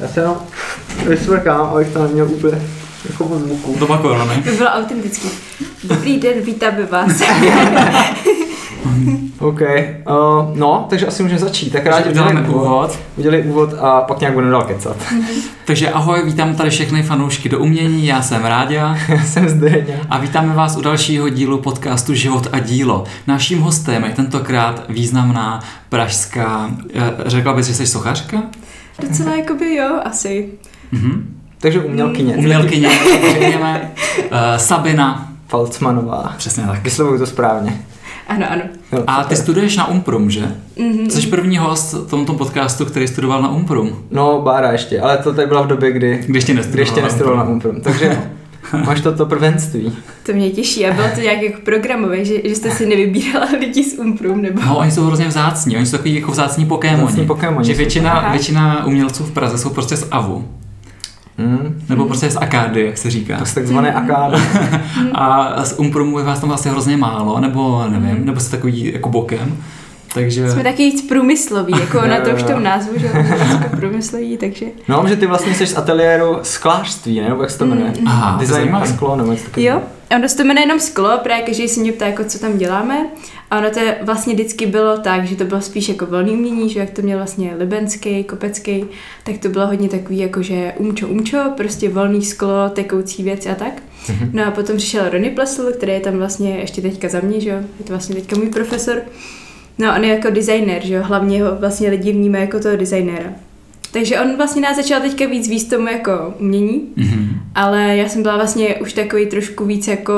Já se jenom vysvrkám, abych to neměl úplně jako po zvuku. Do makorony. To bylo autentický. Dobrý den, vítáme vás. OK, uh, no, takže asi můžeme začít. Tak rádi uděláme úvod. Udělali úvod a pak nějak budeme dál kecat. Takže ahoj, vítám tady všechny fanoušky do umění, já jsem Ráďa. Já jsem Zdeňa. A vítáme vás u dalšího dílu podcastu Život a dílo. Naším hostem je tentokrát významná pražská, eh, řekla bys, že jsi sochařka? Docela jakoby jo, asi. Mhm. Takže umělkyně. Umělkyně, řekněme. Uh, Sabina. Falcmanová. Přesně tak. Vyslovuju to správně. Ano, ano. Jo, A ty studuješ na Umprum, že? Mhm. Jsi první host v tomto podcastu, který studoval na Umprum. No, Bára ještě, ale to tady byla v době, kdy, Když tě nestudoval. kdy ještě nestudoval na Umprum. Takže máš toto prvenství. To mě těší a bylo to nějak jako programové, že, že jste si nevybírala lidi z Umprum, nebo... No, oni jsou hrozně vzácní, oni jsou takový jako vzácní Pokémoni. Vzácní Pokémoni Že většina, Aha. většina umělců v Praze jsou prostě z AVu. Hmm. Nebo prostě z Akády, jak se říká. To jsou takzvané akády. A z Umprumu je vás tam asi hrozně málo, nebo nevím, nebo jste takový jako bokem. Takže... Jsme taky víc průmysloví, jako na to už tom názvu, že jako průmysloví, takže... No, že ty vlastně jsi z ateliéru sklářství, ne? nebo jak se to jmenuje? Mm, Aha, Design a zajímavé. sklo, nebo něco takového. Jo, ono se to jmenuje jenom sklo, právě každý se mě ptá, jako co tam děláme. A ono to je, vlastně vždycky bylo tak, že to bylo spíš jako volný umění, že jak to měl vlastně libenský, kopecký, tak to bylo hodně takový jako, že umčo, umčo, prostě volný sklo, tekoucí věci a tak. Mhm. No a potom přišel Ronny Plesl, který je tam vlastně ještě teďka za mě, že jo, je to vlastně teďka můj profesor. No on je jako designer, že jo, hlavně ho vlastně lidi vnímají jako toho designéra. Takže on vlastně nás začal teďka víc víc tomu jako umění, Mhm. ale já jsem byla vlastně už takový trošku víc jako,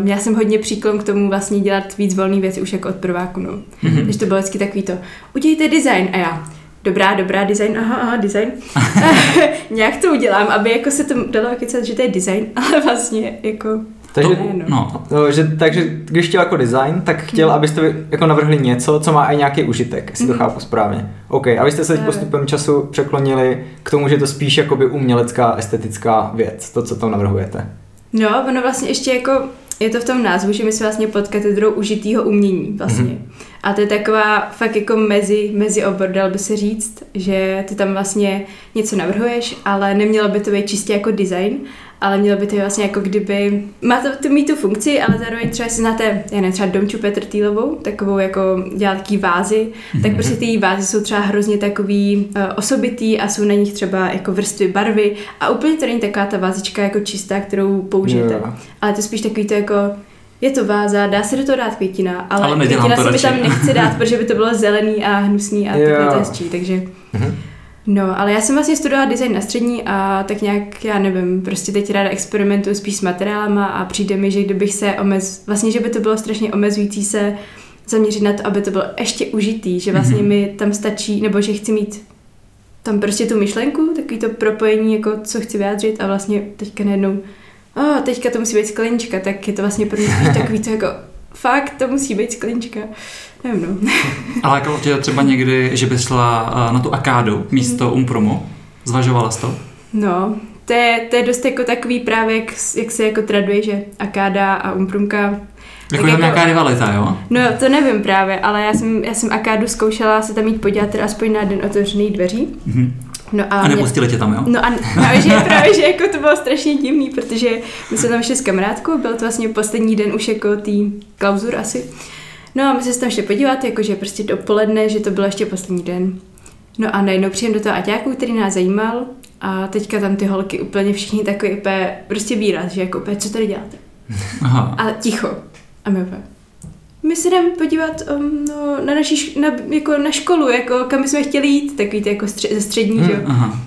um, já jsem hodně příklon k tomu vlastně dělat víc volné věci už jako od prváku, no. Mhm. Takže to bylo vždycky takový to, udějte design a já, dobrá, dobrá, design, aha, aha, design. Nějak to udělám, aby jako se to dalo kecat, že to je design, ale vlastně jako, Takže, To- no. no. že, takže když chtěl jako design, tak chtěl, abyste vy jako navrhli něco, co má i nějaký užitek, jestli to Mhm. chápu správně. OK, a vy jste se teď postupem času překlonili k tomu, že je to spíš jakoby umělecká, estetická věc, to, co tam navrhujete. No, ono vlastně ještě jako, je to v tom názvu, že my jsme vlastně pod katedrou užitýho umění vlastně. Mhm. Mm-hmm. A to je taková fakt jako mezi, mezi obor, dal by se říct, že ty tam vlastně něco navrhuješ, ale nemělo by to být čistě jako design, ale mělo by to vlastně jako kdyby, má to, to mít tu funkci, ale zároveň třeba si znáte, já nevím, třeba Domču Petr Týlovou, takovou jako dělá taký vázy, Mhm. tak prostě ty vázy jsou třeba hrozně takový uh, osobitý a jsou na nich třeba jako vrstvy barvy a úplně to není taková ta vázička jako čistá, kterou použijete. Jo. Ale to je spíš takový to jako, je to váza, dá se do toho dát květina, ale, Ale květina to se mi radši. tam nechci dát, protože by to bylo zelený a hnusný a Jo. takhle to hezčí, takže... Mhm. No, ale já jsem vlastně studovala design na střední a tak nějak, já nevím, prostě teď ráda experimentuju spíš s materiálama a přijde mi, že kdybych se omez... Vlastně, že by to bylo strašně omezující se zaměřit na to, aby to bylo ještě užitý, že vlastně Mhm. mm-hmm. mi tam stačí, nebo že chci mít tam prostě tu myšlenku, takový to propojení, jako co chci vyjádřit a vlastně teďka najednou, a oh, teďka to musí být sklenička, tak je to vlastně pro mě takový to jako, fakt, to musí být sklenička. Nevím, no. Ale jako tě třeba někdy, že bys šla eh, na tu Akádu místo Mhm. Umprumu, zvažovala jsi to? No, to je, to je dost jako takový právě, jak, jak se jako traduje, že Akáda a Umprumka. Jako je tam jako- nějaká rivalita, jo? No, to nevím právě, ale já jsem, já jsem Akádu zkoušela se tam jít podívat teda aspoň na den otevřených dveří. Mhm. No a, A mě- nepustili tě tam, jo? No a právě, že, právě, že jako to bylo strašně divný, protože my jsme tam šli s kamarádkou, byl to vlastně poslední den už jako tý klauzur asi. No a my se tam šli podívat, jakože prostě dopoledne, že to byl ještě poslední den. No a najednou přijím do toho Aťáku, který nás zajímal a teďka tam ty holky úplně všichni takový úplně prostě výraz, že jako úplně, co tady děláte? Aha. A ticho. A my úplně, my se jdeme podívat um, no, na, naší, š- na, jako na školu, jako kam jsme chtěli jít, takový ty jako stři- ze střední, Hmm. že jo. Aha.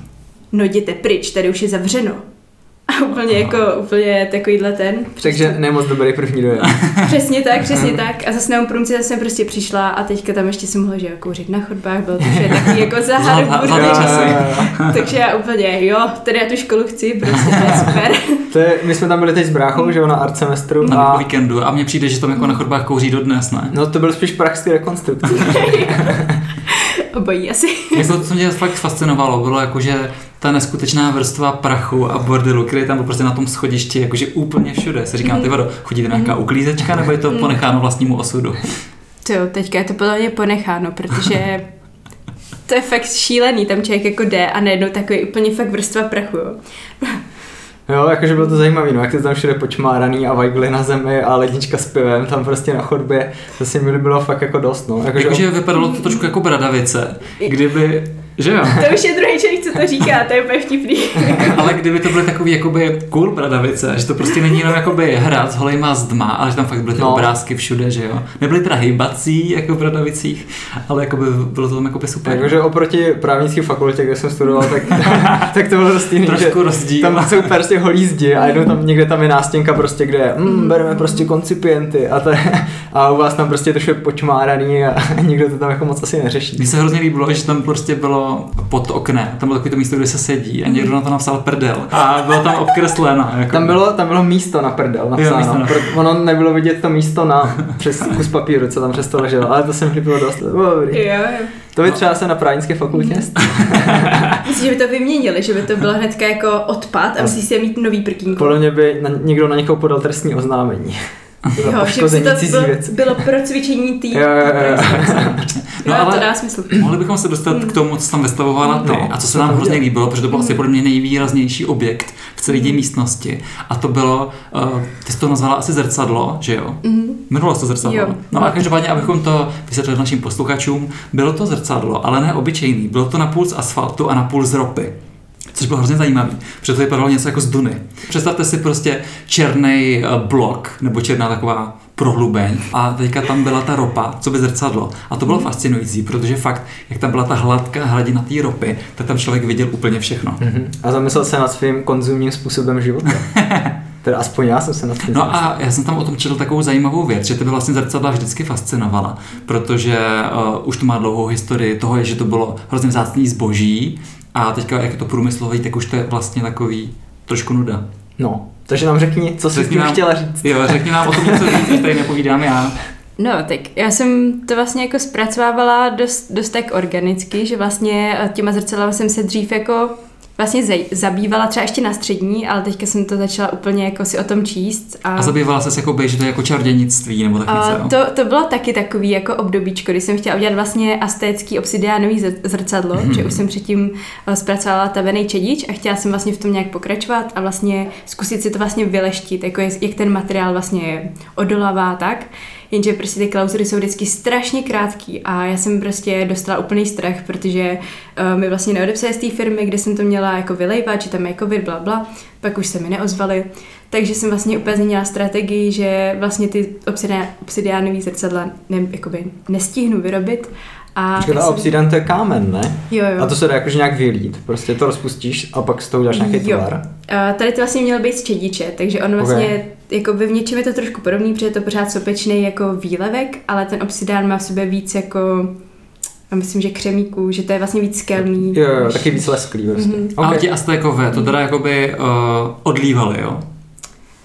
No jděte pryč, tady už je zavřeno. A úplně jako, úplně takovýhle ten. Takže nemoc dobrý první dojem. Přesně tak, přesně tak. A zase na Umprumci jsem prostě přišla a teďka tam ještě jsem mohla že jo, kouřit na chodbách, byl to vše takový jako za Zlatá- Harvard. zlatý časy. Takže já úplně, jo, tady já tu školu chci, prostě to je super. To je, my jsme tam byli teď s bráchou, že jo, na art semestru Na a víkendu a mně přijde, že tam jako na chodbách kouří dodnes, ne? no to byl spíš pražský rekonstrukce. Obojí asi. Jako to, co mě fakt fascinovalo, bylo jako, že ta neskutečná vrstva prachu a bordelu, který tam byl prostě na tom schodišti, jakože úplně všude. Se říkám, ty vado, chodíte nějaká uklízečka, nebo je to ponecháno vlastnímu osudu? To jo, teďka je to podle mě ponecháno, protože to je fakt šílený, tam člověk jako jde a najednou takový úplně fakt vrstva prachu, jo. Jo, jakože bylo to zajímavé, no, jak to tam všude počmáraný a vajgly na zemi a lednička s pivem tam prostě na chodbě, to si mi bylo fakt jako dost, no. Jakože, Jakože vypadalo to trošku jako bradavice, kdyby, že jo? To už je druhý člověk, co to říká, to je úplně vtipný. Ale kdyby to byly takový jakoby cool bradavice, že to prostě není jenom jakoby hrát s holejma zdma, ale že tam fakt byly ty No. obrázky všude, že jo. Nebyly teda hejbací jako v bradavicích, ale jakoby bylo to tam jakoby super. Jakože oproti právnické fakultě, kde jsem studoval, tak, tak to bylo dost jiný, Trošku že rozdíl. tam jsou prostě holí zdi a jednou tam někde tam je nástěnka prostě, kde je, mm, bereme prostě koncipienty a, to, a u vás tam prostě to vše počmáraný a nikdo to tam jako moc asi neřeší. Mně se hrozně líbilo, že tam prostě bylo pod oknem, tam bylo takový to místo, kde se sedí a někdo na to napsal prdel a bylo tam obkreslena. Jako. Tam bylo, tam bylo místo na prdel napsáno. místo na- Pro, ono nebylo vidět to místo na přes kus papíru, co tam přes to leželo, ale to se mi líbilo dost. To bylo dobrý. Jo, jo. To by třeba se na právnické fakultě stalo. Myslím, že by to vyměnili, že by to bylo hnedka jako odpad a musí si mít nový prkínko. Podle mě by na, někdo na někoho podal trestní oznámení. Jo, že by to cizí bylo, věci. bylo pro cvičení tý. Jo, jo, jo. No, No, ale- to dá smysl. Mohli bychom se dostat k tomu, co tam vystavovala ty No, a co se nám hrozně líbilo, protože to byl asi podle mě nejvýraznější objekt v celé té místnosti. A to bylo, uh, ty jsi to nazvala asi zrcadlo, že jo? Mhm. Se to zrcadlo. Jo. No a každopádně, abychom to vysvětlili našim posluchačům, bylo to zrcadlo, ale ne obyčejný. Bylo to na půl z asfaltu a na půl z ropy. Což bylo hrozně zajímavý, protože to vypadalo něco jako z Duny. Představte si prostě černý blok, nebo černá taková prohlubeň a teďka tam byla ta ropa, co by zrcadlo. A to bylo fascinující, protože fakt, jak tam byla ta hladká hladina té ropy, tak tam člověk viděl úplně všechno. Mhm. A zamyslel se nad svým konzumním způsobem života. Teda aspoň já jsem se nad tím No a já jsem tam o tom četl takovou zajímavou věc, že tebe vlastně zrcadla vždycky fascinovala, protože uh, už to má dlouhou historii toho, že to bylo hrozně vzácný zboží a teďka, jak je to průmyslový, tak už to je vlastně takový trošku nuda. No, takže nám řekni, co jsi Řekni tím nám- chtěla říct. Jo, řekni nám o tom něco víc, než tady nepovídám já. No, tak já jsem to vlastně jako zpracovávala dost, dost tak organicky, že vlastně eh, těma zrcadlama jsem se dřív jako vlastně zaj- zabývala třeba ještě na střední, ale teďka jsem to začala úplně jako si o tom číst. A zabývala se jako že to je jako čarodějnictví nebo tak něco, A to, to bylo taky takový jako obdobíčko, kdy jsem chtěla udělat vlastně astécký obsidiánový zr- zrcadlo, mm-hmm. že už jsem předtím eh, zpracovala tavený čedič a chtěla jsem vlastně v tom nějak pokračovat a vlastně zkusit si to vlastně vyleštit, jako jak ten materiál vlastně odolává a tak. Jenže prostě ty klauzury jsou vždycky strašně krátký a já jsem prostě dostala úplný strach, protože uh, mi vlastně neodepsali z té firmy, kde jsem to měla jako vylejvat, že tam je covid, bla, bla, pak už se mi neozvali. Takže jsem vlastně úplně změnila strategii, že vlastně ty obsidiá, obsidiánový zrcadla ne, jakoby nestihnu vyrobit. A Počkej, jsem- obsidian to je kámen, ne? Jo, jo. A to se dá jakože nějak vylít. Prostě to rozpustíš a pak z toho uděláš nějaký Jo. tvar. A tady to vlastně mělo být z čediče, takže on vlastně, Ok. Jako by v něčem je to trošku podobný, protože je to pořád sopečný jako výlevek, ale ten obsidián má v sobě víc jako, a myslím, že křemíků, že to je vlastně víc skelný. Jo, jo, taky víc lesklý prostě. Mhm. A Okay. ti Aztékové to teda jakoby uh, odlívali, jo?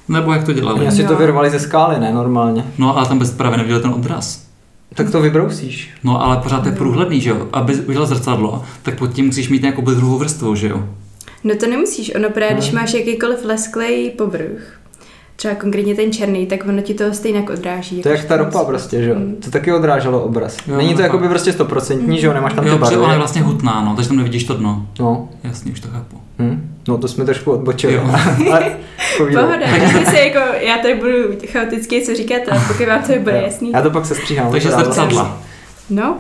Nebo jak to dělali? Oni asi to vyrvali ze skály, ne, normálně. No ale tam bez právě neviděl ten odraz. Tak to vybrousíš. No ale pořád je průhledný, že jo? Aby udělal zrcadlo, tak pod tím musíš mít nějakou druhou vrstvu, že jo? No to nemusíš, ono právě, když No. máš jakýkoliv lesklej povrch, třeba konkrétně ten černý, tak ono ti to stejně odráží. To je jako jak ta ropa prostě, že jo. Mm. To taky odráželo obraz. Jo, Není to tak. jakoby prostě stoprocentní, že jo, nemáš tam ty jo, protože barvy. ona je vlastně hutná, no, takže tam nevidíš to dno. No, Jasně, už to chápu. hm. no to jsme trošku odbočili. Jo. Ale povídej. Pohoda, takže se jako, já tady budu chaoticky, co říkat, a pokud vám to bude Jo. jasný. Já to pak se stříhám. Takže zrcadla. No,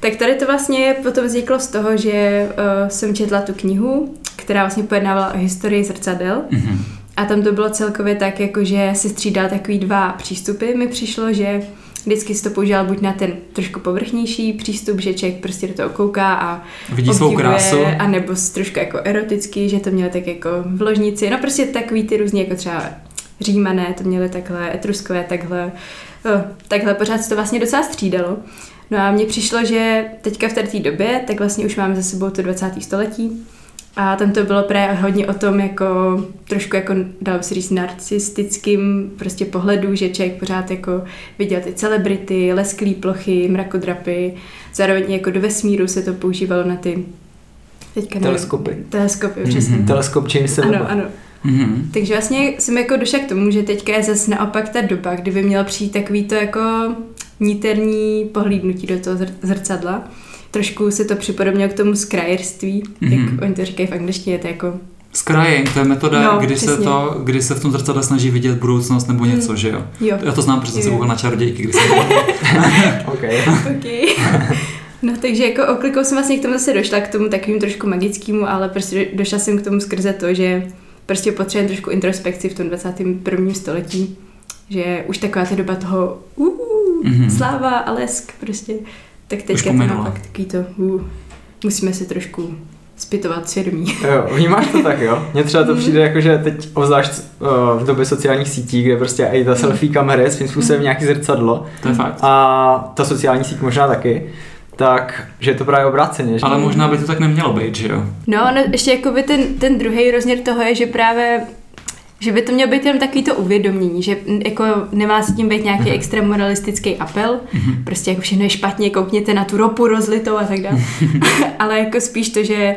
tak tady to vlastně potom vzniklo z toho, že uh, jsem četla tu knihu, která vlastně pojednávala o historii zrcadel. Mhm. A tam to bylo celkově tak, jako že si střídal takový dva přístupy. Mi přišlo, že vždycky si to používal buď na ten trošku povrchnější přístup, že člověk prostě do toho kouká a Vidí svou krásu. A nebo trošku jako erotický, že to mělo tak jako v ložnici. No prostě takový ty různý, jako třeba římané to měly takhle, etruskové takhle. Oh, takhle pořád se to vlastně docela střídalo. No a mně přišlo, že teďka v té době, tak vlastně už máme za sebou to 20. století. A tam to bylo právě hodně o tom, jako trošku jako, dalo by se říct, narcistickým prostě pohledu, že člověk pořád jako viděl ty celebrity, lesklý plochy, mrakodrapy, zároveň jako do vesmíru se to používalo na ty teďka nevím, Teleskopy. Teleskopy, Mhm. přesně. Teleskop James Ano, ano. Mhm. Takže vlastně jsem jako došla k tomu, že teďka je zase naopak ta doba, kdy by mělo přijít takový to jako niterní pohlídnutí do toho zr- zrcadla. Trošku se to připodobnilo k tomu skrajerství, Mhm. mm-hmm. jak oni to říkají v angličtině, to je jako Scrying, to je metoda, No, kdy, se to, kdy se v tom zrcadle snaží vidět budoucnost nebo něco, že jo? Jo. Já to znám, protože jsem se koukal na čarodějky, když jsem OK. Okay. No takže jako oklikou jsem vlastně k tomu zase došla, k tomu takovým trošku magickému, ale prostě do- došla jsem k tomu skrze to, že prostě potřebujeme trošku introspekci v tom 21. století, že už taková ta doba toho uh, Mhm. mm-hmm. sláva a lesk prostě, tak teďka to pominula. naopak takový to uh, musíme se trošku zpytovat svědomí. Jo, vnímáš to tak, jo? Mně třeba to Mhm. přijde jako, že teď obzvlášť uh, v době sociálních sítí, kde prostě i ta Mhm. selfie kamera je svým způsobem nějaký zrcadlo To je fakt. a ta sociální síť možná taky, tak, že je to právě obráceně. Že? Ale možná by to tak nemělo být, že jo? No, no ještě jakoby ten, ten druhý rozměr toho je, že právě že by to mělo být jenom takový to uvědomění, že jako nemá s tím být nějaký extra moralistický apel, prostě jako všechno je špatně, koukněte na tu ropu rozlitou a tak dále. Ale jako spíš to, že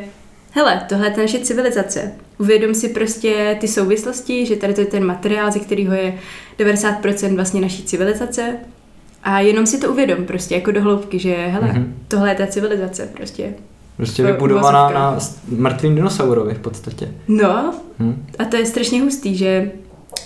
hele, tohle je ta naše civilizace. Uvědom si prostě ty souvislosti, že tady to je ten materiál, ze kterého je 90% vlastně naší civilizace a jenom si to uvědom prostě jako do hloubky, že hele, Mhm. tohle je ta civilizace prostě. Prostě vybudovaná na mrtvým dinosaurovi v podstatě. No, Hm? A to je strašně hustý, že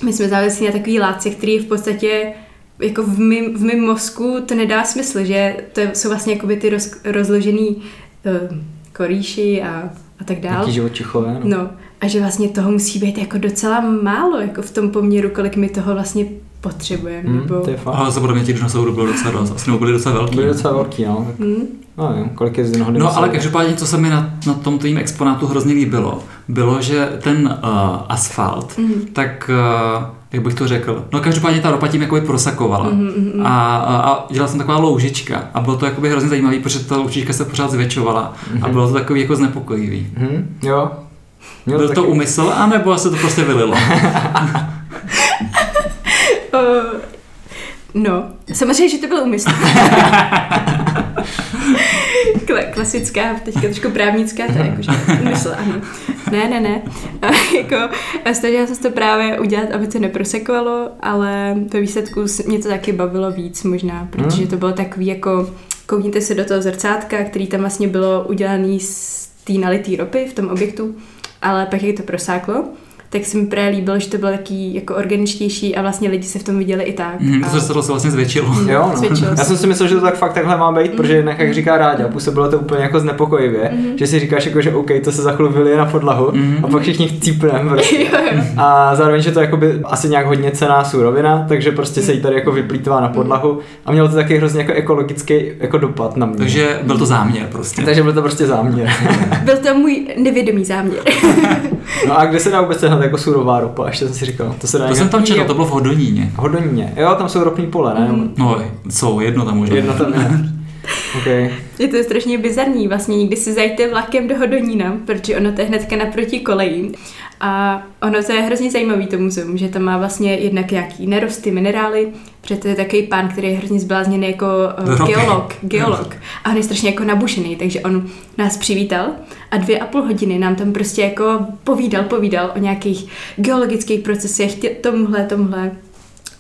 my jsme závislí na takový látce, který je v podstatě jako v mým, v mým mozku to nedá smysl, že to jsou vlastně jakoby ty roz, rozložený uh, korýši a, a tak dál. Jaký živočichové. No. No a že vlastně toho musí být jako docela málo, jako v tom poměru, kolik my toho vlastně potřebujeme. Hm, nebo... to je fakt. Ale za podle mě těch dinosaurů bylo docela dost, asi nebo byly docela velký. Byly docela velký, no. Tak, Hm? no nevím, kolik je z jednoho No ale každopádně, co se mi na, na tom tvým exponátu hrozně líbilo, bylo, že ten uh, asfalt, Mhm. tak uh, jak bych to řekl, no každopádně ta ropa tím jakoby prosakovala Mhm, mhm. a, a, a dělala jsem taková loužička a bylo to jakoby hrozně zajímavý, protože ta loužička se pořád zvětšovala a bylo to takový jako znepokojivý. Hm, jo. Měl Byl taky- to úmysl, anebo se to prostě vylilo? Uh, no, samozřejmě, že to byl úmysl. Kla- klasická, teďka trošku právnická, to je jakože úmysl, ano. Ne, ne, ne. A jako, a snažila jsem se to právě udělat, aby to neprosekovalo, ale ve výsledku mě to taky bavilo víc možná, protože to bylo takový jako, koukněte se do toho zrcátka, který tam vlastně bylo udělaný z té nalitý ropy v tom objektu, ale pak jak to prosáklo, tak se mi právě líbilo, že to bylo taký jako organičtější a vlastně lidi se v tom viděli i tak. Mhm, a... to se to se vlastně zvětšilo. Jo, no. Zvětšilo Já se. jsem si myslel, že to tak fakt takhle má být, protože jinak, jak říká Ráďa, působilo to úplně jako znepokojivě, že si říkáš jako, že OK, to se za chvíli vylije na podlahu Mhm. a pak všichni chcípneme prostě. jo, jo. A zároveň, že to je jakoby asi nějak hodně cená surovina, takže prostě se jí tady jako vyplýtvá na podlahu a mělo to taky hrozně jako ekologický jako dopad na mě. Takže byl to záměr prostě. takže byl to prostě záměr. Byl to můj nevědomý záměr. No a kde se dá vůbec jako surová ropa, ještě jsem si říkal. To se dá To jsem tam četl, to bylo v Hodoníně. Hodoníně. Jo, tam jsou ropní pole, ne? Mhm. No, jsou, jedno tam možná. Jedno tam je. OK. Je to strašně bizarní, vlastně někdy si zajďte vlakem do Hodonína, protože ono to je hnedka naproti kolejím. A ono to je hrozně zajímavý to muzeum, že tam má vlastně jednak nějaký nerosty, minerály, protože to je takový pán, který je hrozně zblázněný jako uh, geolog, geolog. A on je strašně jako nabušený, takže on nás přivítal a dvě a půl hodiny nám tam prostě jako povídal, povídal o nějakých geologických procesech, tě, tomuhle, tomuhle.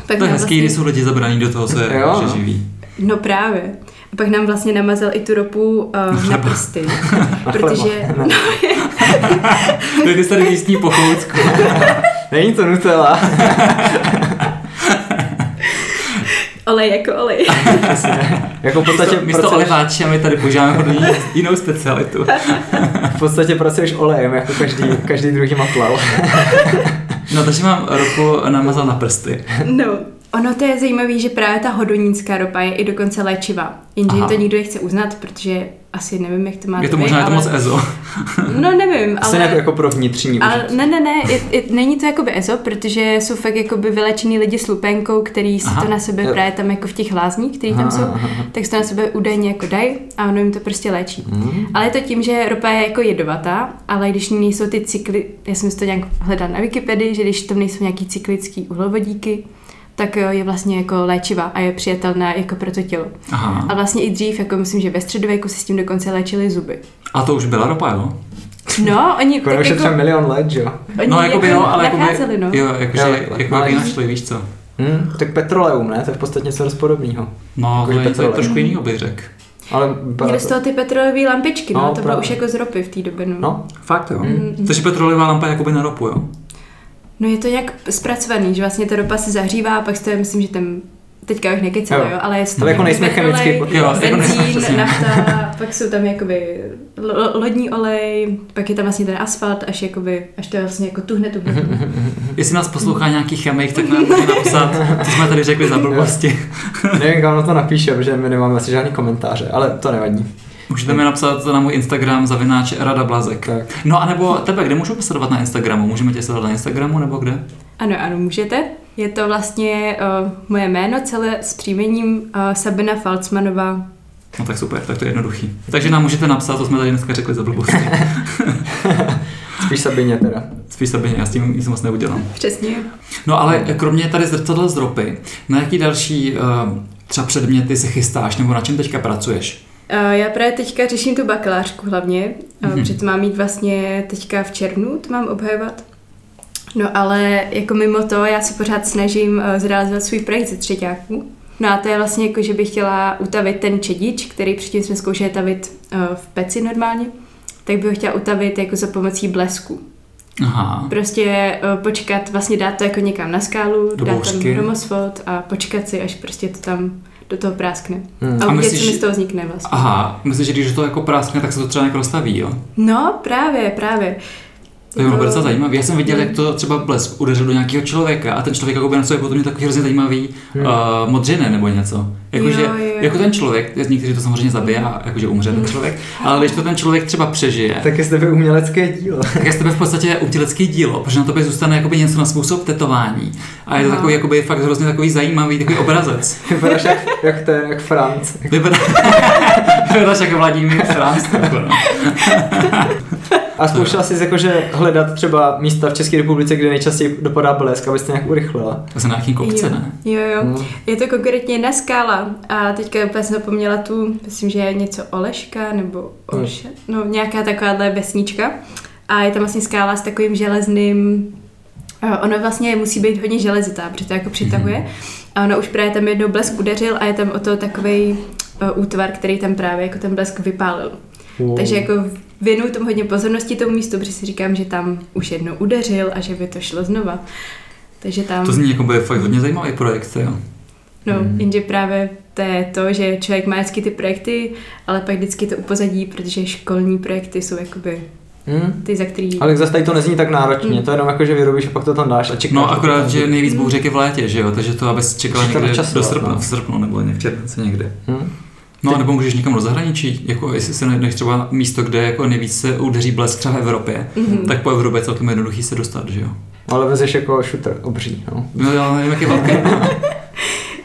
Pak To je hezký, když jsou lidi zabraní do toho, co je Jo, že no. živí. No právě. A pak nám vlastně namazal i tu ropu uh, na prsty, protože no, Když tady místní pochoutku. Není to Nutella. Olej jako olej. jako v podstatě, Místo, místo pracuješ, oliváče my tady používáme hodně jinou specialitu. v podstatě pracuješ olejem, jako každý, každý druhý matlal. No takže mám ropu namazal na prsty. No, ono to je zajímavé, že právě ta hodonínská ropa je i dokonce léčivá. Jenže Aha. to nikdo nechce uznat, protože asi nevím, jak to má Je to být, možná je to ale... moc EZO. No nevím, Asi ale... jako, jako pro vnitřní Ale užití. ne, ne, ne, je, je, není to jakoby EZO, protože jsou fakt jakoby vylečený lidi s lupenkou, který si Aha. to na sebe právě tam jako v těch lázních, který tam Aha, jsou, aha, aha. tak si to na sebe údajně jako dají a ono jim to prostě léčí. Hmm. Ale je to tím, že ropa je jako jedovatá, ale když nejsou ty cykly, já jsem si to nějak hledala na Wikipedii, že když tam nejsou nějaký cyklický uhlovodíky, tak eh, je vlastně jako léčivá a je přijatelná jako pro to tělo. Aha. A vlastně i dřív, jako myslím, že ve středověku si s tím dokonce léčili zuby. A to už byla ropa, jo? No, oni Jako tak už je jako, třeba milion let, že jo? oni No, jako by jako no, ale jako nacházeli, no. Jo, Jo, jako jak ji Ale- našli, víš co? Hmm, tak petroleum, ne? To je v podstatě něco dost podobného. No, to Jako je, to je trošku jinýho bych řekl. Ale Měli z toho ty petrolové lampičky, no, No, to bylo právě. už jako z ropy v té době, no. No, Fakt jo. Mm. Takže petrolová lampa je jakoby na ropu, jo? No je to jak zpracovaný, že vlastně ta ropa se zahřívá a pak to je, myslím, že tam teďka už nekecel, Jo. jo, ale je Ale jako nejsme. Jo, jako nejsme, benzín, nafta, pak jsou tam jakoby lo- lodní olej, pak je tam vlastně ten asfalt, až jakoby, až to vlastně jako tuhne, tuhne, tuhne. Jestli nás poslouchá nějaký chemik, tak nám může napsat, co jsme tady řekli za blbosti. nevím, kam na to napíše, protože my nemáme asi žádný komentáře, ale to nevadí. Můžete mi napsat na můj Instagram zavináč Rada Blazek. Tak. No a nebo tebe, kde můžu sledovat na Instagramu? Můžeme tě sledovat na Instagramu nebo kde? Ano, ano, můžete. Je to vlastně uh, moje jméno celé s příjmením uh, Sabina Falcmanová. No tak super, tak to je jednoduchý. Takže nám můžete napsat, co jsme tady dneska řekli za blbosti. Spíš Sabině teda. Spíš se já s tím nic moc neudělám. Přesně. No ale kromě tady zrcadla z ropy, na jaký další uh, třeba předměty se chystáš nebo na čem teďka pracuješ? Já právě teďka řeším tu bakalářku hlavně, Mhm. protože to mám mít vlastně teďka v červnu, to mám obhajovat. No ale jako mimo to, já se pořád snažím uh, zrealizovat svůj projekt ze třetíáků. No a to je vlastně jako, že bych chtěla utavit ten čedič, který předtím jsme zkoušeli tavit uh, v peci normálně, tak bych ho chtěla utavit jako za pomocí blesku. Aha. Prostě uh, počkat, vlastně dát to jako někam na skálu, Do dát tam hromosvod a počkat si, až prostě to tam do toho práskne. Hmm. A A uvidět, co myslíš- mi z toho vznikne vlastně. Aha, myslím, že když to jako práskne, tak se to třeba nějak rozstaví, jo? No, právě, právě. To je docela zajímavé. Já jsem viděl, Hmm. jak to třeba blesk udeřil do nějakého člověka a ten člověk jako by na sobě potom takový hrozně zajímavý Hmm. uh, modřiny nebo něco. Jakože, Jo, jo. jako ten člověk, někteří to samozřejmě zabije a jakože umře ten člověk, ale když to ten člověk třeba přežije, Tak je z tebe umělecké dílo. tak je z tebe v podstatě umělecké dílo, protože na tobě zůstane jakoby něco na způsob tetování. A je to Aha. takový jakoby fakt hrozně takový zajímavý, takový obrazec. Vypadáš jak, jak ten, jak Franc. Vypadá, vypadáš jako Vladimír Franz. No. A zkoušela jsi jakože hledat třeba místa v České republice, kde nejčastěji dopadá blesk, abyste nějak urychlila. Na nějakým kopce, jo. ne? Jo, jo. Hmm. Je to konkrétně jedna skála a teďka úplně jsem zapomněla tu, myslím, že je něco Oleška nebo Olše, no nějaká takováhle vesnička a je tam vlastně skála s takovým železným a ono vlastně musí být hodně železitá, protože to jako přitahuje. A ono už právě tam jednou blesk udeřil a je tam o to takový útvar, který tam právě jako ten blesk vypálil. Wow. Takže jako věnuju tomu hodně pozornosti tomu místu, protože si říkám, že tam už jednou udeřil a že by to šlo znova. Takže tam... To zní jako by fakt hodně zajímavý projekt, jo. No, Hmm. jenže právě to je to, že člověk má vždycky ty projekty, ale pak vždycky to upozadí, protože školní projekty jsou jakoby Hmm. ty, za který... Ale zase tady to nezní tak náročně, Hmm. to je jenom jako, že vyrobíš a pak to tam dáš a čekáš. No akorát, že nejvíc Mm. bouřek je v létě, že jo, takže to, abys to někde do srpna, no. v srpnu nebo někde v červenci někde. Hmm. No a nebo můžeš někam do zahraničí, jako jestli se najdeš třeba místo, kde jako nejvíc se udeří blesk třeba v Evropě, Mhm. tak po Evropě je celkem jednoduchý se dostat, že jo. Ale vezeš jako šutr obří, no. No já nevím, jak je velký.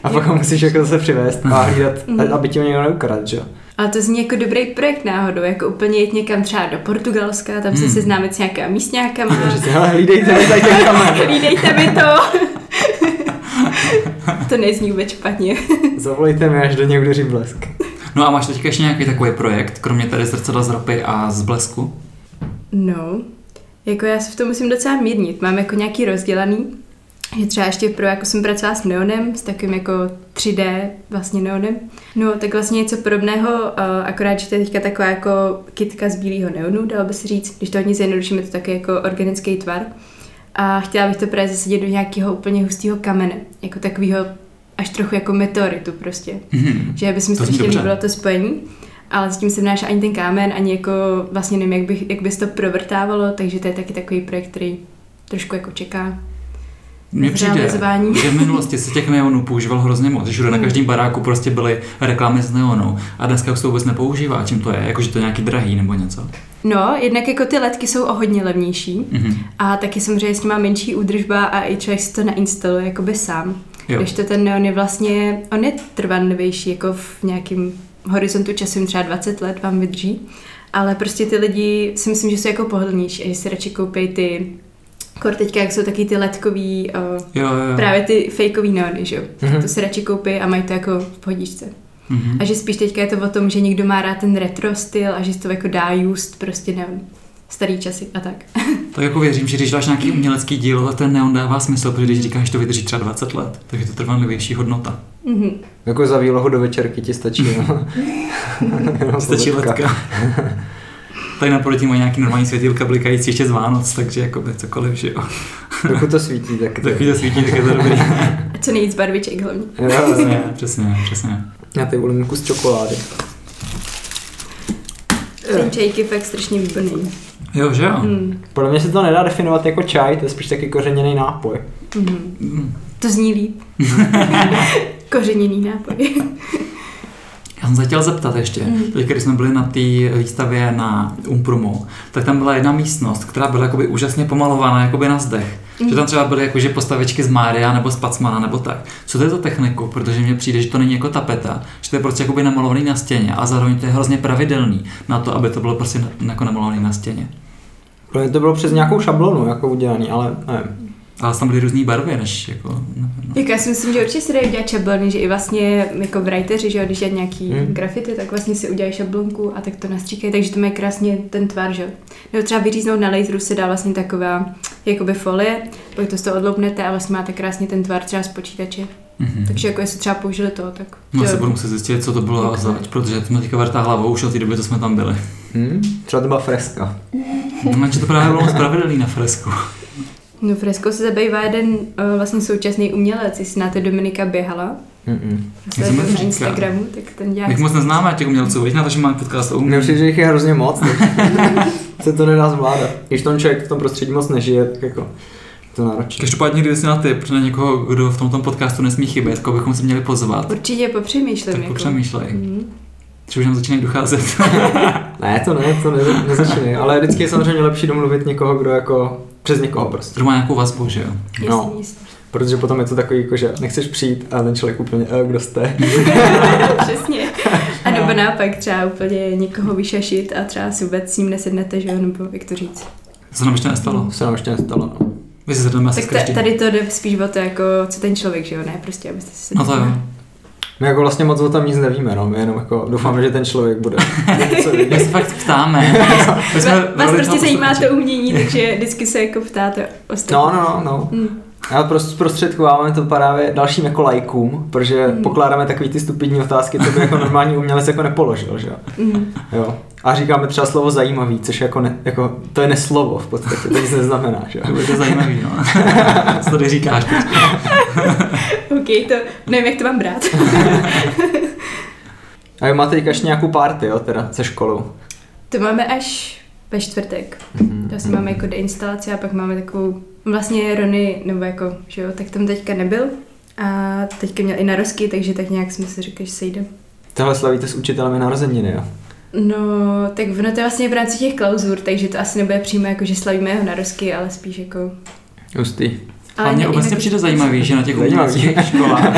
A pak ho musíš jako zase přivést a hlídat, Mhm. aby ti ho někdo neukradl, že jo. Ale to zní jako dobrý projekt náhodou, jako úplně jít někam třeba do Portugalska, tam se Hmm. seznámit s nějaká místňákama. Hele, hlídejte mi tady ten kamen. Hlídejte mi to! to nezní vůbec špatně. Zavolejte mi, až do něj udeří blesk. No a máš teďka ještě nějaký takový projekt, kromě tady zrcadla z ropy a z blesku? No, jako já se v tom musím docela mírnit. Mám jako nějaký rozdělaný, že třeba ještě pro, jako jsem pracovala s neonem, s takovým jako 3D vlastně neonem. No, tak vlastně něco podobného, uh, akorát, že to je teďka taková jako kitka z bílého neonu, dalo by se říct. Když to hodně zjednodušíme, to taky jako organický tvar. A chtěla bych to právě zasadit do nějakého úplně hustého kamene, jako takového až trochu jako meteoritu prostě. Mhm. Že by se mi strašně líbilo to spojení, ale zatím se vnáš ani ten kámen, ani jako vlastně nevím, jak, bych, jak by se to provrtávalo, takže to je taky takový projekt, který trošku jako čeká. Mně přijde, že v minulosti se těch neonů používal hrozně moc. Všude na Hmm. každém baráku prostě byly reklamy z neonu. A dneska už to vůbec nepoužívá. Čím to je? Jakože to je nějaký drahý nebo něco. No, jednak jako ty ledky jsou o hodně levnější Mhm. a taky samozřejmě s nimi má menší údržba a i člověk si to nainstaluje jakoby sám. Jo. Když to ten neon je vlastně, on je trvanlivější, jako v nějakém horizontu časovým třeba 20 let vám vydrží, ale prostě ty lidi si myslím, že jsou jako pohodlnější a že si radši koupí ty Kor teďka, jak jsou taky ty ledkový, uh, Jo, jo, jo. právě ty fakeový neony, že jo? Mhm. To si radši koupí a mají to jako v pohodičce. Mhm. A že spíš teďka je to o tom, že někdo má rád ten retro styl a že si to jako dá just prostě neon. Starý časy a tak. Tak jako věřím, že když dáš nějaký umělecký dílo, tak ten neon dává smysl, protože když říkáš, že to vydrží třeba 20 let, tak je to trvanlivější hodnota. Mhm. Jako za výlohu do večerky ti stačí, no. Jenom Stačí letka. Tady naproti mají nějaký normální světýlka blikající ještě z Vánoc, takže jakoby cokoliv, že jo. Dokud to svítí, tak to Takový to svítí, tak je to dobrý. A co nejvíc barviček hlavně. Jo, přesně, přesně, přesně. Já tady volím kus čokolády. Ten čajk je fakt strašně výborný. Jo, že jo? Mm. Podle mě se to nedá definovat jako čaj, to je spíš taky kořeněný nápoj. Mhm. Mm. To zní líp. Kořeněný nápoj. Já jsem se chtěl zeptat ještě, Mm. teď když jsme byli na té výstavě na Umprumu, tak tam byla jedna místnost, která byla jakoby úžasně pomalovaná jakoby na zdech. Mm. Že tam třeba byly jakože postavičky z Mária nebo z Pacmana nebo tak. Co to je za techniku? Protože mně přijde, že to není jako tapeta, že to je prostě jakoby namalovaný na stěně a zároveň to je hrozně pravidelný na to, aby to bylo prostě na- jako namalovaný na stěně. Podle mě to bylo přes nějakou šablonu jako udělaný, ale nevím. Ale tam byly různé barvy, než jako... nevím, no. Jak já si myslím, že určitě se dají udělat šablony, že i vlastně jako writeři, že jo, když dělat nějaký Hmm. hmm. grafity, tak vlastně si udělají šablonku a tak to nastříkají, takže to má krásně ten tvar, že jo. Nebo třeba vyříznout na laseru se dá vlastně taková jakoby folie, pak to z toho odloupnete a vlastně máte krásně ten tvar třeba z počítače. Mhm. Takže jako jestli třeba použili to, tak No, se budu muset zjistit, co to bylo Ok. zač, protože to mě teďka vrtá hlavou už od té doby, co jsme tam byli. Hm? Třeba to byla freska. No, že to právě bylo moc pravidelný na fresku. No freskou se zabývá jeden uh, vlastně současný umělec, jestli znáte Dominika Běhala, Mm-mm. Na. Instagramu, tak ten dělá Jak moc neznáme těch umělců, víš na to, že máme podcast o umění. Že jich je hrozně moc, tak se to nedá zvládat. Když tom člověk v tom prostředí moc nežije, tak jako to náročné. Každopádně, když jsi na tip na někoho, kdo v tomto podcastu nesmí chybět, koho bychom si měli pozvat, Určitě popřemýšlím. tak jako. popřemýšlej. Mhm. Třeba už nám začínají docházet. Ne, to ne, to ne, nezačínej, ale vždycky je samozřejmě lepší domluvit někoho, kdo jako přes někoho prostě. Kdo má nějakou vazbu, že jo? No. Protože potom je to takový, jako, že nechceš přijít a ten člověk úplně, e, kdo jste? Přesně. A nebo naopak třeba úplně někoho vyšašit a třeba si vůbec s ním nesednete, že jo, nebo jak to říct. To se nám ještě nestalo. To se nám ještě nestalo, no. My si sedneme asi Tak tady to jde spíš o to, jako, co ten člověk, že jo, ne, prostě, abyste si No to jo. My jako vlastně moc o tom nic nevíme, no. My jenom jako doufáme, že ten člověk bude. My se fakt ptáme. Vás, prostě zajímá to umění, takže vždycky se jako ptáte ostatní. No, no, no, no. Mm. A prostě zprostředkováváme to právě dalším jako lajkům, protože Hmm. pokládáme takový ty stupidní otázky, co by jako normální umělec jako nepoložil, že jo. Mm. jo. A říkáme třeba slovo zajímavý, což jako, ne, jako to je neslovo v podstatě, to nic neznamená, že To jo. bude zajímavý, no. Co tady říkáš teď? OK, to nevím, jak to mám brát. A vy máte teďka ještě nějakou party, jo, teda se školou. to máme až ve čtvrtek. Mhm. To asi máme jako deinstalaci a pak máme takovou, vlastně Rony, nebo jako, že jo, tak tam teďka nebyl. A teďka měl i narozky, takže tak nějak jsme si řekli, že se jde. Tohle slavíte s učitelem narozeniny, jo. No, tak ono to je vlastně v rámci těch klauzur, takže to asi nebude přímo jako, že slavíme jeho narozky, ale spíš jako... Hustý. Ale ne- obecně jinak- přijde zajímavý, že na těch uměleckých školách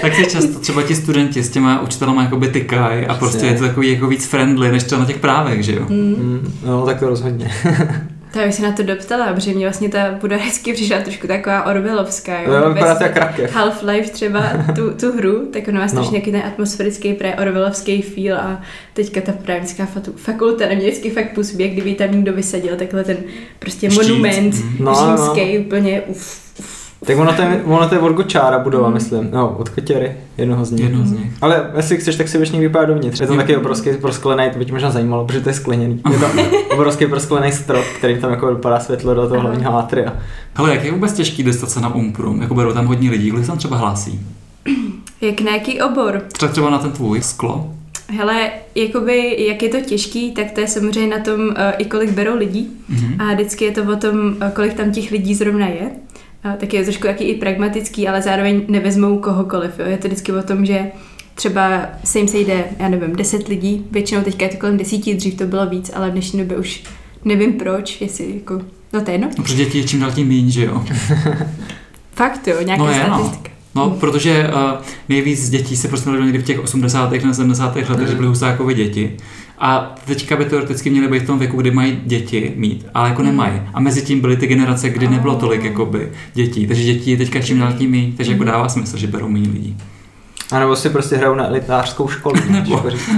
tak si často třeba ti studenti s těma učitelama jakoby tykají a prostě je to takový jako víc friendly, než třeba na těch právech, že jo? Mm, Mm, no, tak to rozhodně. to bych se na to doptala, protože mě vlastně ta Buda hezky přišla trošku taková Orwellovská. Jo, Vůbec vypadá jak rakev. Half-Life třeba tu, tu hru, tak ono má strašně No. nějaký ten atmosférický pre Orwellovský feel a teďka ta právnická fakulta na mě vždycky fakt působí, jak kdyby tam někdo vysadil takhle ten prostě Štít. monument Mm. No, no. římský, úplně uf, uf. Tak ono to je, ono to je od Gočára budova, Mm. myslím. No, od Kotěry, jednoho z nich. Jedno z nich. Ale jestli chceš, tak si běž někdy vypadat dovnitř. Je to taky obrovský prosklený, to by tě možná zajímalo, protože to je skleněný. Je to obrovský prosklený strop, který tam jako vypadá světlo do toho hlavního atria. Hele, jak je vůbec těžký dostat se na Umprum? Jako berou tam hodně lidí, kdo se tam třeba hlásí? Jak na jaký obor? Třeba třeba na ten tvůj sklo? Hele, jakoby, jak je to těžký, tak to je samozřejmě na tom, uh, i kolik berou lidí. Mhm. A vždycky je to o tom, uh, kolik tam těch lidí zrovna je. Tak je trošku jaký i pragmatický, ale zároveň nevezmou kohokoliv. Jo. Je to vždycky o tom, že třeba se jim sejde, já nevím, 10 lidí, většinou teďka je to kolem desíti, dřív to bylo víc, ale v dnešní době už nevím proč, jestli jako, no to je jedno. No, protože děti je čím dál tím méně, že jo? Fakt jo, nějaká No je, no. No, protože uh, nejvíc dětí se prostě narodilo někdy v těch 80. na 70. letech, že byly husákové děti. A teďka by teoreticky měly být v tom věku, kdy mají děti mít, ale jako nemají. A mezi tím byly ty generace, kdy nebylo tolik jakoby, dětí. Takže dětí je teďka čím dál tím méně, takže jako dává smysl, že berou méně lidí. A nebo si prostě hrajou na elitářskou školu. Nebo. říct.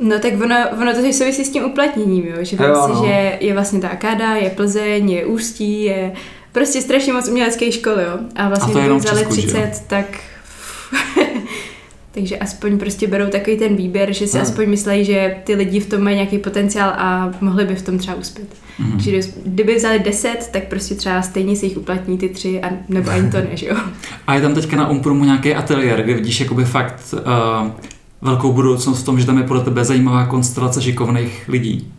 No tak ono, ono to souvisí s tím uplatněním, jo? že Jo, vlastně, no. že je vlastně ta Akáda, je Plzeň, je Ústí, je prostě strašně moc umělecké školy, jo. A vlastně A to je jenom vzali Česku, že jo? 30, tak takže aspoň prostě berou takový ten výběr, že si Hmm. aspoň myslí, že ty lidi v tom mají nějaký potenciál a mohli by v tom třeba uspět. Mhm. Že kdyby vzali 10, tak prostě třeba stejně se jich uplatní ty tři, a, nebo ani to ne, že jo. A je tam teďka na Umprumu nějaký ateliér, kde vidíš jakoby fakt uh, velkou budoucnost v tom, že tam je podle tebe zajímavá konstelace šikovných lidí.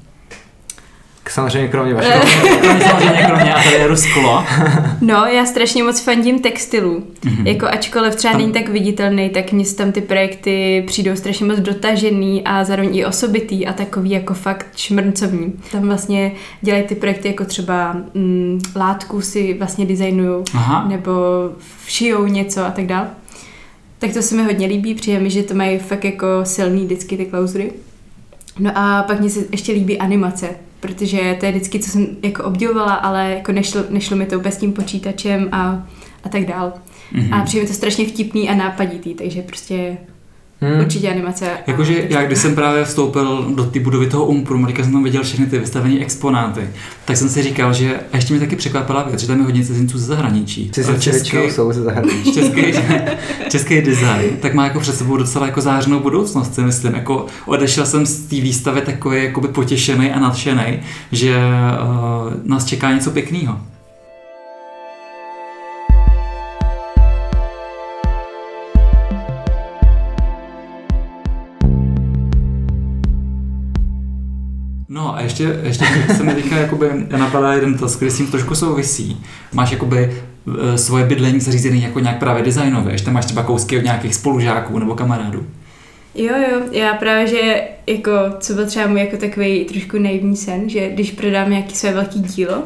Samozřejmě kromě vašeho. Kromě samozřejmě kromě ateliéru sklo. No, já strašně moc fandím textilu. Mhm. Jako ačkoliv třeba Tam- není tak viditelný, tak mně se tam ty projekty přijdou strašně moc dotažený a zároveň i osobitý a takový jako fakt šmrncovní. Tam vlastně dělají ty projekty jako třeba mm, látku si vlastně designují nebo všijou něco a tak dál. Tak to se mi hodně líbí, přijde mi, že to mají fakt jako silný vždycky ty klauzury. No a pak mně se ještě líbí animace, protože to je vždycky, co jsem jako obdivovala, ale jako nešlo, nešlo mi to úplně s tím počítačem a, a tak dál. Mhm. A přijde mi to strašně vtipný a nápaditý, takže prostě Hmm. určitě animace. Jakože já, když jsem právě vstoupil do té budovy toho Umprum, když jsem tam viděl všechny ty vystavené exponáty, tak jsem si říkal, že a ještě mi taky překvapila věc, že tam je hodně cizinců ze zahraničí. Se většinou jsou ze zahraničí. český, český design, tak má jako před sebou docela jako zářenou budoucnost, si myslím. Jako odešel jsem z té výstavy takový jakoby potěšený a nadšený, že uh, nás čeká něco pěkného. No a ještě, ještě se mi teďka jakoby napadá jeden dotaz, který s tím trošku souvisí. Máš jakoby eh, svoje bydlení zařízené jako nějak právě designové, že tam máš třeba kousky od nějakých spolužáků nebo kamarádů. Jo, jo, já právě, že jako, co byl třeba můj jako takový trošku naivní sen, že když prodám nějaký své velký dílo,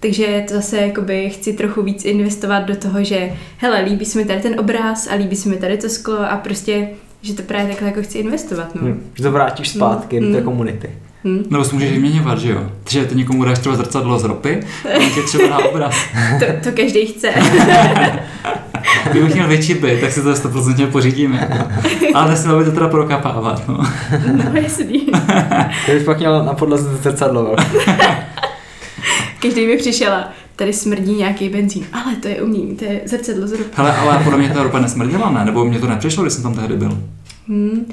takže to zase jakoby chci trochu víc investovat do toho, že hele, líbí se mi tady ten obraz a líbí se mi tady to sklo a prostě, že to právě takhle jako chci investovat, no. Hmm. Že to vrátíš zpátky Hmm. do té komunity. Hm. Nebo si můžeš vyměňovat, že jo? Takže ty někomu dáš třeba zrcadlo z ropy, a on tě třeba na obraz. To, to každý chce. Kdybych měl větší byt, tak si to 100% pořídíme. Ale nesměl by to teda prokapávat, no. no jasný. Kdybych pak měl na podlaze zrcadlo velké. Každý mi přišel tady smrdí nějaký benzín, ale to je umění, to je zrcadlo z ruky. Hele, ale podle mě ta ropa nesmrdila, ne? Nebo mě to nepřišlo, když jsem tam tehdy byl. Hmm.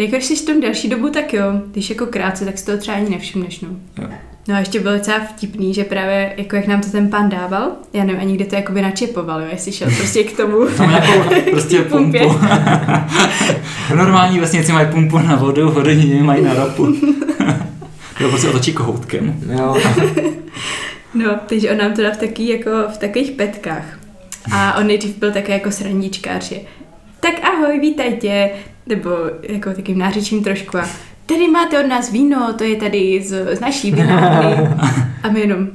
Jako když jsi v tom další dobu, tak jo. Když jako krátce, tak si toho třeba ani nevšimneš, no. Jo. No a ještě bylo docela vtipný, že právě jako jak nám to ten pán dával, já nevím ani kde to jakoby načepoval, jo, jestli šel prostě k tomu. Tam nějakou prostě Pumpě. pumpu. v normální vesnici mají pumpu na vodu, vodení mají na ropu. to prostě otočí kohoutkem. Jo. No, takže on nám to dal v, taký, jako, v takových petkách. A on nejdřív byl také jako srandičkář, že tak ahoj, vítajte, nebo jako takým nářečím trošku a tady máte od nás víno, to je tady z, z naší vinárny. A my jenom,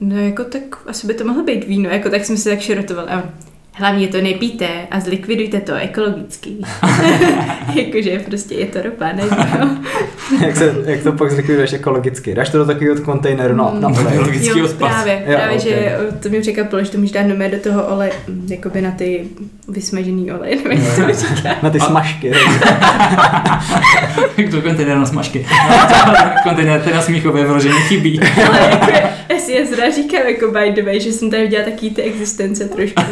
no jako tak asi by to mohlo být víno, jako tak jsme se tak šerotovali. A on, hlavně to nepíte a zlikvidujte to ekologicky. Jakože prostě je to ropa, ne jak, se, jak to pak zlikviduješ ekologicky? Dáš to do takového kontejneru na, na Mm. olej. Ekologický Jo, odpad. právě, Jo, právě ok. že to mi překvapilo, že to můžeš dát nomé do toho oleje, mm, jakoby na ty vysmažený olej, nevím, jak to říká. Na ty A- smažky. do kontejneru na smažky. Kontejner teda smíchově vyloženě chybí. Ale jako, já si je zra říkám, jako by the way, že jsem tady udělala takový ty existence trošku.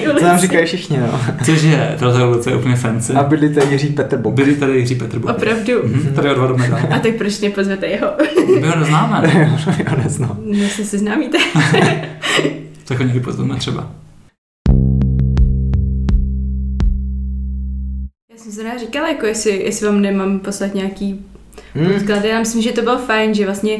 Ty To nám ulici. říkají všichni, no. Cože, tato revoluce je úplně fancy. A byli to Jiří Petr Bob. Byli tady Jiří Petr Bok. Opravdu. Mhm, tady o dva domy dál. A tak proč nepozvete jeho? My ho neznáme. jo, neznám. No se seznámíte. Tak ho někdy pozveme třeba. Já jsem se říkala, jako jestli, jestli vám nemám poslat nějaký Hmm. podklady. Já myslím, že to bylo fajn, že vlastně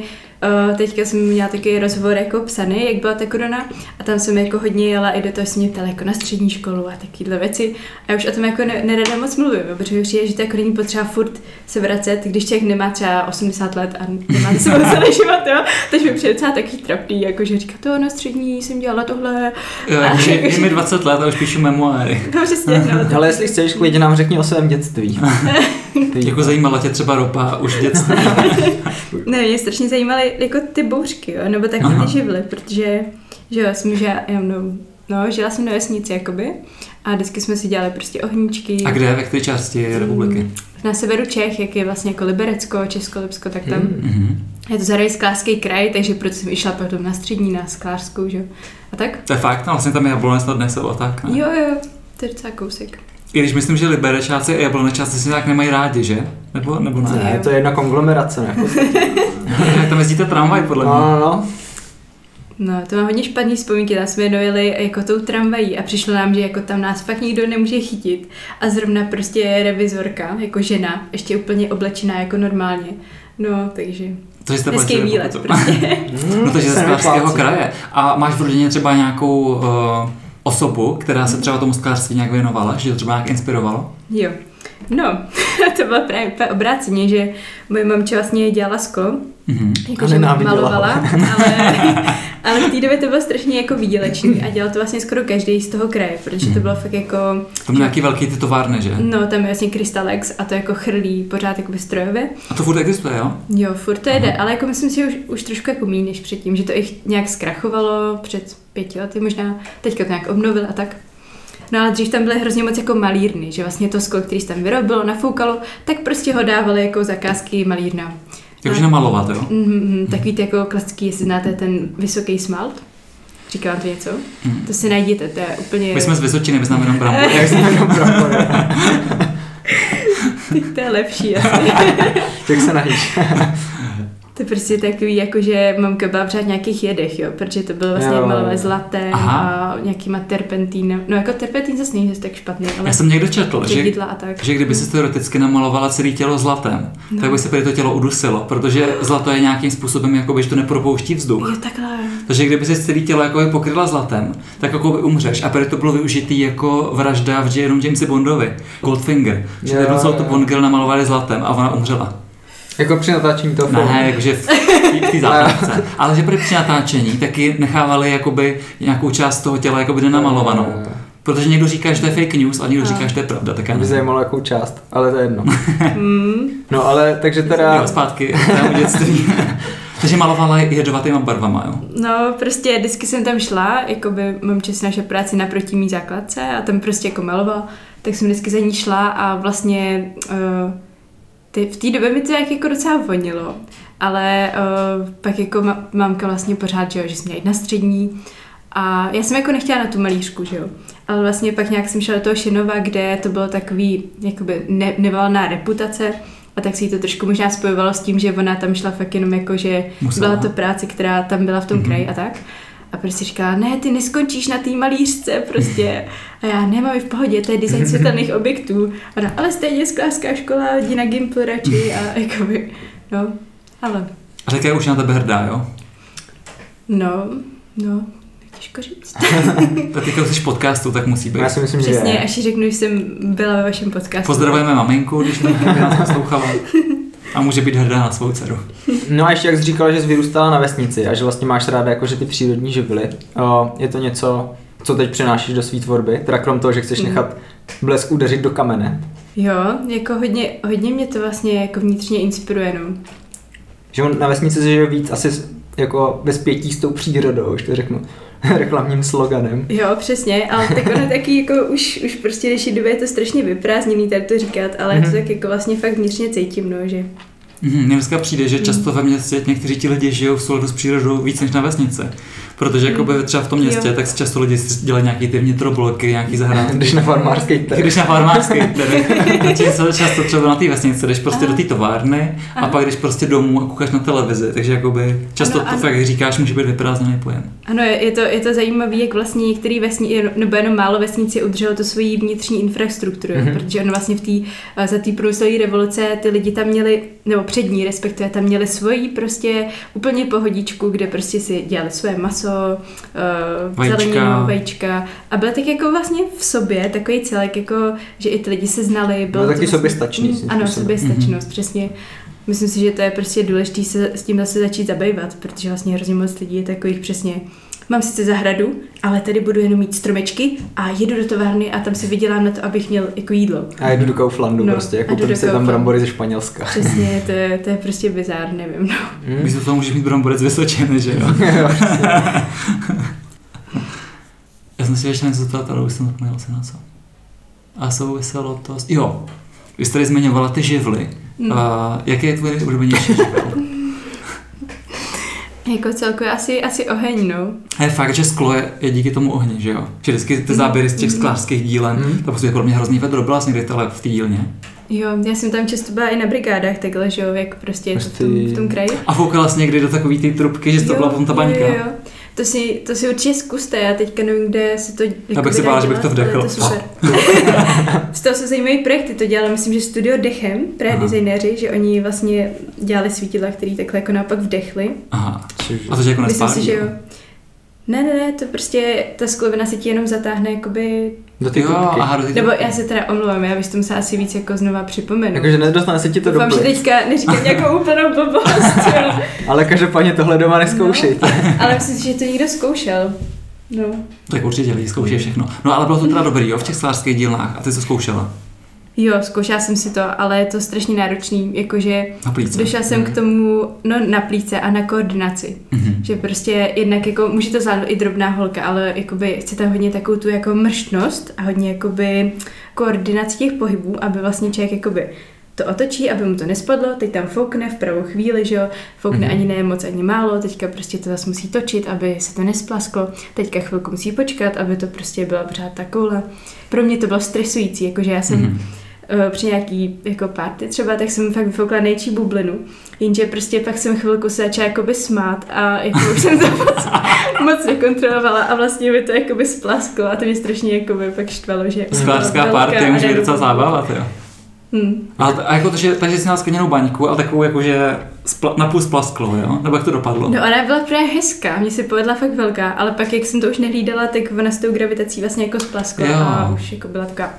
uh, teďka jsem měla takový rozhovor jako psaný, jak byla ta korona a tam jsem jako hodně jela i do toho, jsem mě ptala jako na střední školu a takovéhle věci a já už o tom jako ne, nerada moc mluvím, protože mi přijde, že to jako není potřeba furt se vracet, když člověk nemá třeba 80 let a nemá za sebou celý život, jo, teď mi přijde docela takový trapný, jako že říká to na střední jsem dělala tohle, Jo, A je, jakože- je mi 20 let a už píšu memoáry. no přesně, no. Ale jestli chceš, klidně nám řekni o svém dětství. Ty- Jako zajímala tě třeba ropa už v dětství. Ne, mě strašně zajímaly jako ty bouřky, jo, nebo taky Aha. ty živly, protože, že jo, jsem žila, já, no, no, žila jsem na vesnici, jakoby, a vždycky jsme si dělali prostě ohníčky. A kde, ve které části republiky? Na severu Čech, jak je vlastně jako Liberecko, Česko, Lipsko, tak tam. Hmm. Je to zároveň sklářský kraj, takže proto jsem išla potom na střední, na sklářskou, že jo. A tak? To je fakt, no vlastně tam je jablonec nad Nesou a tak, ne? Jo, jo, to je docela kousek. I když myslím, že liberečáci a jablonečáci si tak nemají rádi, že? Nebo, nebo ne? Ne, to je jedna konglomerace, ne? Jak tam jezdíte tramvaj, podle mě. No, no, no. No, to mám hodně špatný vzpomínky, tam jsme dojeli jako tou tramvají a přišlo nám, že jako tam nás fakt nikdo nemůže chytit a zrovna prostě revizorka, jako žena, ještě úplně oblečená jako normálně. No, takže To jste hezký výlet prostě. No takže ze neplácí. kraje. A máš v rodině třeba nějakou uh, osobu, která se třeba tomu sklářství nějak věnovala, že to třeba nějak inspirovalo? Jo. No, to bylo právě obráceně, že moje mamče vlastně dělala sklo, Mhm. A jakože malovala, ale, ale v té době to bylo strašně jako výdělečný a dělal to vlastně skoro každý z toho kraje, protože to bylo fakt jako, To měl nějaký velký ty továrny, že? no tam je vlastně Crystalex a to jako chrlí pořád jakoby strojově. A to furt existuje, jo? Jo, furt to jde, ale jako myslím si, že už, už trošku jako méně než předtím, že to i nějak zkrachovalo před pěti lety možná, teďka to nějak obnovil a tak. No ale dřív tam byly hrozně moc jako malírny, že vlastně to sklo, který se tam vyrobilo, nafoukalo, tak prostě ho dávali jako zakázky malírna. Jakože namalovat, jo? Mm-hmm, takový ty jako klasický, jestli znáte ten vysoký smalt. Říká vám to něco? Mhm. To si najděte, to je úplně... My jsme z Vysočiny, my známe jenom brambory. Jak jsme jenom brambory. to je lepší asi. Jak se najíš? To je prostě takový, jako že mamka byla pořád v nějakých jedech, jo, protože to bylo vlastně Jo, malé zlaté Aha. a nějakýma terpentínem. No jako terpentín zase není tak špatný, ale Já jsem někde četl, že, a tak. že kdyby si teoreticky namalovala celé tělo zlatem, No. tak by se to tělo udusilo, protože zlato je nějakým způsobem, jakoby, že to nepropouští vzduch. Jo, takhle. Takže kdyby si celé tělo jako pokryla zlatem, tak jako by umřeš. A prý to bylo využitý jako vražda v Jadeonu Jamesi Bondovi, Goldfinger. Že Jo, jednu celou tu jo. Bond girl namalovali zlatem a ona umřela. Jako při natáčení toho filmu. Ne, jakože v v té zápletce. Ale že při natáčení taky nechávali jakoby nějakou část toho těla jakoby nenamalovanou. Protože někdo říká, že to je fake news, a někdo A. říká, že to je pravda, tak já Mě by nevím. zajímalo jakou část, ale to je jedno. Mm, No ale takže teda... Jo, zpátky dětství. Takže malovala jedovatýma barvama, jo? no prostě vždycky jsem tam šla, jako by mamče si naše práci naproti mý základce a tam prostě jako malovala, tak jsem vždycky za ní šla a vlastně uh, ty, v té době mi to jak jako docela vonilo, ale uh, pak jako ma, mamka vlastně pořád, že, jo, že jsme měla jít na střední a já jsem jako nechtěla na tu malířku, že jo. Ale vlastně pak nějak jsem šla do toho Šenova, kde to bylo takový jakoby ne, nevalná reputace a tak si jí to trošku možná spojovalo s tím, že ona tam šla fakt jenom jako, že Musela. byla to práce, která tam byla v tom Mhm. mm-hmm. kraji a tak. A prostě říkala, ne, ty neskončíš na té malířce prostě. A já, ne, mami, v pohodě, to je design světelných objektů. A ona, ale stejně sklářská škola, jdi na Gimpl radši a jakoby, no, ale, A tak je už na tebe hrdá, jo? no, no, těžko říct. Tak teďka jsi v podcastu, tak musí být. Já si myslím, že Přesně, je. až si řeknu, že jsem byla ve vašem podcastu. Pozdravujeme maminku, když nás poslouchala. A může být hrdá na svou dceru. No a ještě jak jsi říkala, že jsi vyrůstala na vesnici a že vlastně máš ráda jakože ty přírodní živly. O, je to něco, co teď přenášíš do své tvorby, teda krom toho, že chceš Mm. nechat blesk udeřit do kamene. Jo, jako hodně, hodně mě to vlastně jako vnitřně inspiruje, no. Že on na vesnici se žije víc asi jako ve spětí s tou přírodou, už to řeknu reklamním sloganem. Jo, přesně, ale tak ono taky jako už, už prostě dnešní době je to strašně vyprázdněný tady to říkat, ale mm-hmm. Mhm. to tak jako vlastně fakt vnitřně cítím, no, že Mhm, Mně dneska přijde, že často ve městě někteří ti lidi žijou v souladu s přírodou víc než na vesnici. Protože jakoby třeba v tom městě, Jo. tak si často lidi si dělají nějaký ty vnitrobloky, nějaký zahrádky. Když na farmářský trh. Když na farmářský trh, často třeba na té vesnici jdeš prostě Aha. do té továrny a Aha. pak jdeš prostě domů a koukáš na televizi, takže jakoby často Ano, to ano. fakt jak říkáš, může být vyprázdněný pojem. Ano, je, je to, je to zajímavé, jak vlastně některé vesnice, nebo jenom málo vesnici udrželo tu svoji vnitřní infrastrukturu, Mhm. mm-hmm. protože ono vlastně v tý, eh, za té průmyslové revoluce ty lidi tam měli, nebo před ní respektive, tam měli svoji prostě úplně pohodičku, kde prostě si dělali své maso, uh, Vajíčka. zeleninu, vajíčka a byl tak jako vlastně v sobě takový celek, jako, že i ty lidi se znali. Bylo Byl to taky vlastně, soběstačný Mm, Ano, soběstačnost, přesně. Myslím si, že to je prostě důležité se s tím zase začít zabývat, protože vlastně hrozně moc lidí je takových přesně Mám sice zahradu, ale tady budu jenom mít stromečky a jedu do továrny a tam si vydělám na to, abych měl jako jídlo. A jdu do Kauflandu No, prostě, koupím do si tam brambory ze Španělska. Přesně, to je, to je prostě bizár, nevím. No. Hm? Místo toho můžeš mít bramborec vysočeny, že jo? Já jsem si ještě něco zeptat, ale už jsem zapomněl se na co. A souviselo to s... Jo, vy jste tady zmiňovala ty živly. Mm. A jaký je tvůj nejoblíbenější živel? Jako celkově asi, asi oheň, no. A je fakt, že sklo je, je díky tomu ohni, že jo? Že vždycky ty záběry z těch sklářských dílen, Mhm. to prostě podle mě hrozný vedro, byla jsi někdy v té dílně. Jo, já jsem tam často byla i na brigádách takhle, že jo, jak prostě je to v tom, Prostě- v tom kraji. A foukala jsi někdy do takové té trubky, že to byla potom ta baňka. Jo, jo. To si, to si určitě zkuste, já teďka nevím, kde se to jako bych si bála, že bych to vdechl. To super. Z toho se zajímají projekty, to dělala, myslím, že studio Dechem, právě Aha. designéři, že oni vlastně dělali svítidla, který takhle jako naopak vdechli. Aha. A to tě jako Myslím nespálí, si, že jo. Ne, ne, ne, to prostě, ta sklovina se ti jenom zatáhne, jakoby, Do ty Jo, aha, do ty nebo já se teda omlouvám, já bych to musela asi víc jako znova připomenout. Jakože nedostane se ti to do Doufám, že plic. teďka neříkám nějakou úplnou blbost, jo. Ale každopádně tohle doma neskoušejte. No, ale myslím si, že to někdo zkoušel. No. Tak určitě lidi zkoušejí všechno. No ale bylo to teda dobrý, jo, v těch sklářských dílnách. A ty jsi to zkoušela Jo, zkoušela jsem si to, ale je to strašně náročný, jakože na plíce. došla jsem k tomu, no na plíce a na koordinaci. Mhm. Že prostě jednak jako, může to zvládnout i drobná holka, ale jakoby chcete hodně takovou tu jako mrštnost a hodně jakoby koordinaci těch pohybů, aby vlastně člověk jakoby to otočí, aby mu to nespadlo, teď tam foukne v pravou chvíli, že jo, foukne Mhm. ani ne moc, ani málo, teďka prostě to zase musí točit, aby se to nesplasklo, teďka chvilku musí počkat, aby to prostě byla pořád ta koule. Pro mě to bylo stresující, jakože já jsem Mhm. Eh, při nějaký jako party třeba, tak jsem fakt vyfoukla nejčí bublinu. Jenže prostě pak jsem chvilku se začala jakoby smát a jako už jsem to moc, moc nekontrolovala a vlastně mi to jakoby splasklo a to mě strašně jakoby pak štvalo, že Sklářská velká party může být docela zábava, jo. Hm. A, a jako to, že, takže jsi měla skleněnou baňku a takovou jakože spla, napůl splasklo, jo? Nebo jak to dopadlo? No ona byla právě hezká, mně se povedla fakt velká, ale pak jak jsem to už nehlídala, tak ona s tou gravitací vlastně jako splaskla Jo. a už jako byla taková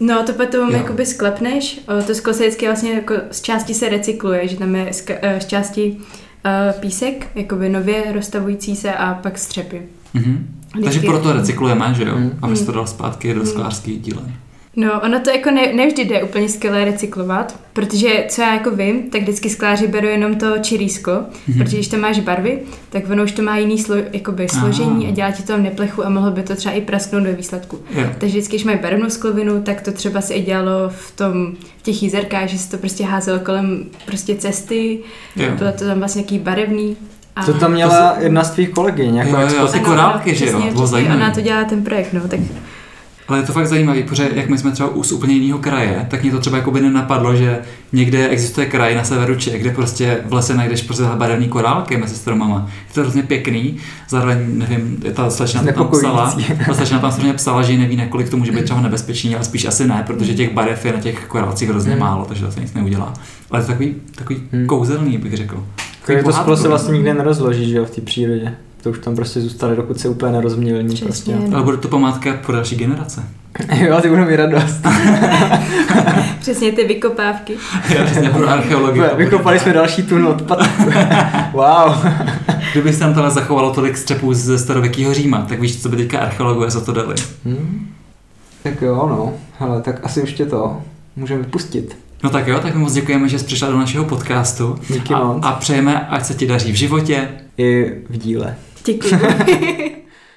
No to potom Jo. jakoby sklepneš, to sklo se vždycky vlastně jako z části se recykluje, že tam je z, eh, z části uh, písek, jakoby nově roztavující se a pak střepy. Mhm. Takže proto recyklujeme, že jo? Mhm. Aby se to dal zpátky do Mhm. sklářských dílen. No, ono to jako ne, nevždy jde úplně skvěle recyklovat, protože co já jako vím, tak vždycky skláři berou jenom to čirý sklo, Mhm. protože když to máš barvy, tak ono už to má jiný slo, jakoby složení Aha. a dělá ti to tam neplechu a mohlo by to třeba i prasknout ve výsledku. Jo. Takže vždycky, když mají barevnou sklovinu, tak to třeba se i dělalo v tom, v těch jízerkách, že se to prostě házelo kolem prostě cesty, Jo. bylo to tam vlastně nějaký barevný. A... To tam měla jedna z tvých kolegyň, jako Jo, jo, ty korálky, že jo? Přesně, Bylo přesně, zajímavý. ona to dělá ten projekt, no, tak Ale je to fakt zajímavé, protože jak my jsme třeba z úplně jiného kraje, tak mě to třeba jako by nenapadlo, že někde existuje kraj na severu Čech, kde prostě v lese najdeš prostě barevný korálky mezi stromama. Je to hrozně pěkný, zároveň nevím, ta slečna to tam psala, ta slečna tam samozřejmě psala, že neví, nakolik to může být třeba nebezpečný, ale spíš asi ne, protože těch barev je na těch korálcích hrozně Hmm. málo, takže to se nic neudělá. Ale to je takový, takový Hmm. kouzelný, bych řekl. Jako to se vlastně nikde nerozloží, že jo, v té přírodě. To už tam prostě zůstane, dokud se úplně nerozmělní. Prostě. Ale bude to památka pro další generace. jo, ty budou mít radost. přesně ty vykopávky. Já přesně pro archeologii. Vykopali jsme další tun odpadků. wow. Kdyby se tam tohle zachovalo tolik střepů ze starověkého Říma, tak víš, co by teďka archeologové za to dali. Hmm. Tak jo, no. Hele, tak asi už tě to můžeme vypustit. No tak jo, tak my moc děkujeme, že jsi přišla do našeho podcastu Díky a, moc. a přejeme, ať se ti daří v životě, I v díle. していく